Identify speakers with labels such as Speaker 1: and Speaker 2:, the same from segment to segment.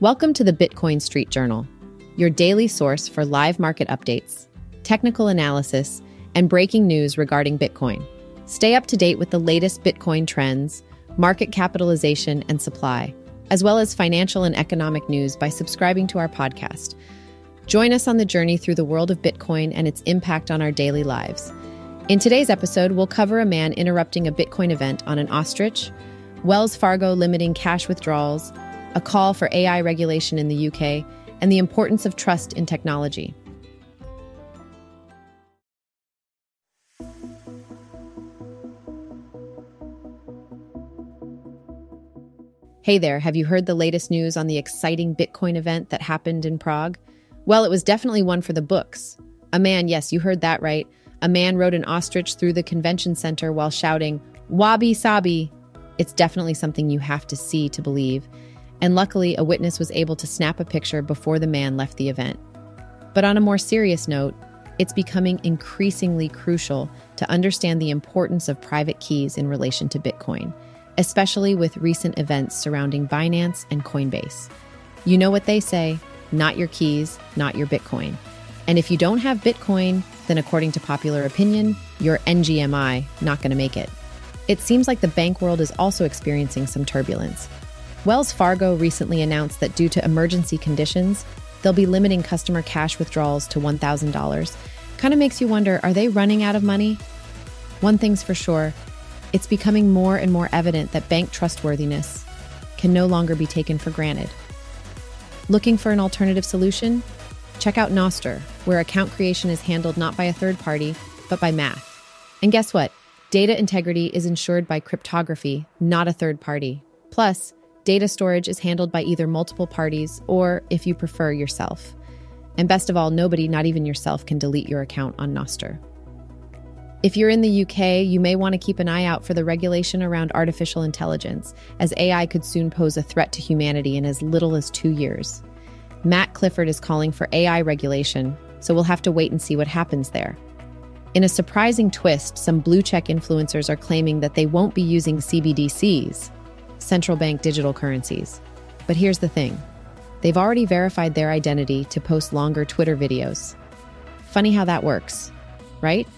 Speaker 1: Welcome to the Bitcoin Street Journal, your daily source for live market updates, technical analysis, and breaking news regarding Bitcoin. Stay up to date with the latest Bitcoin trends, market capitalization, and supply, as well as financial and economic news by subscribing to our podcast. Join us on the journey through the world of Bitcoin and its impact on our daily lives. In today's episode, we'll cover a man interrupting a Bitcoin event on an ostrich, Wells Fargo limiting cash withdrawals, a call for AI regulation in the UK, and the importance of trust in technology. Hey there, have you heard the latest news on the exciting Bitcoin event that happened in Prague? Well, it was definitely one for the books. A man, yes, you heard that right. A man rode an ostrich through the convention center while shouting, Wabi Sabi. It's definitely something you have to see to believe and luckily, a witness was able to snap a picture before the man left the event. But on a more serious note, it's becoming increasingly crucial to understand the importance of private keys in relation to Bitcoin, especially with recent events surrounding Binance and Coinbase. You know what they say not your keys, not your Bitcoin. And if you don't have Bitcoin, then according to popular opinion, your NGMI not going to make it. It seems like the bank world is also experiencing some turbulence. Wells Fargo recently announced that due to emergency conditions, they'll be limiting customer cash withdrawals to $1,000. Kind of makes you wonder are they running out of money? One thing's for sure it's becoming more and more evident that bank trustworthiness can no longer be taken for granted. Looking for an alternative solution? Check out Nostr, where account creation is handled not by a third party, but by math. And guess what? Data integrity is ensured by cryptography, not a third party. Plus, Data storage is handled by either multiple parties or, if you prefer, yourself. And best of all, nobody, not even yourself, can delete your account on Nostr. If you're in the UK, you may want to keep an eye out for the regulation around artificial intelligence, as AI could soon pose a threat to humanity in as little as two years. Matt Clifford is calling for AI regulation, so we'll have to wait and see what happens there. In a surprising twist, some blue check influencers are claiming that they won't be using CBDCs, central bank digital currencies. But here's the thing they've already verified their identity to post longer Twitter videos. Funny how that works, right?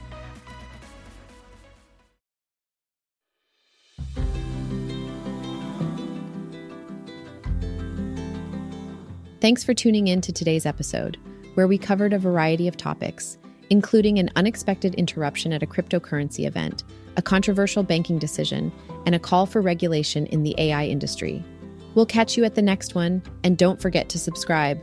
Speaker 1: Thanks for tuning in to today's episode, where we covered a variety of topics, including an unexpected interruption at a cryptocurrency event, a controversial banking decision, and a call for regulation in the AI industry. We'll catch you at the next one, and don't forget to subscribe.